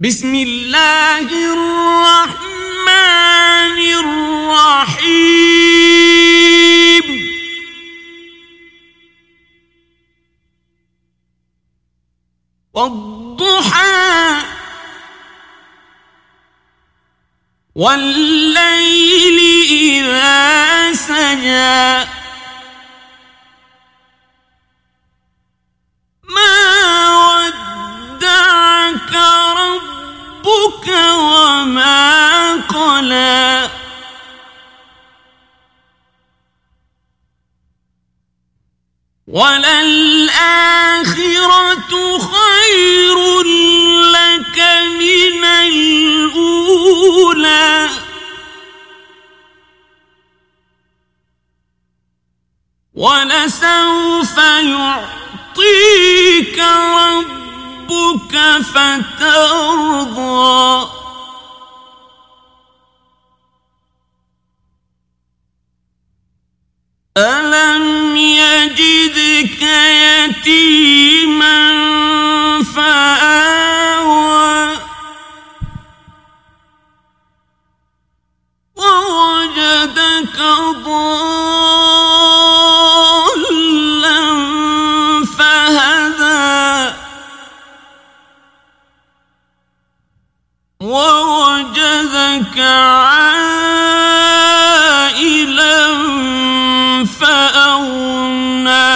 بسم الله الرحمن الرحيم. والضحى والليل إذا سجى. وما قلى. وللآخرة خير لك من الأولى. ولسوف يعطيك ربك ربك فترضى. ألم ووجدك عائلا فأغنى.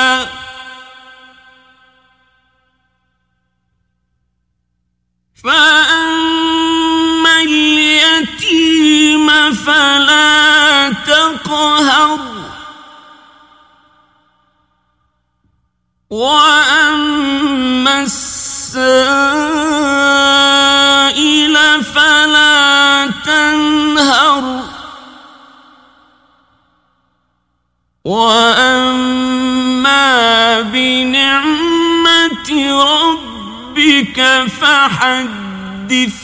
فأما اليتيم فلا تقهر وأما واما بنعمه ربك فحدث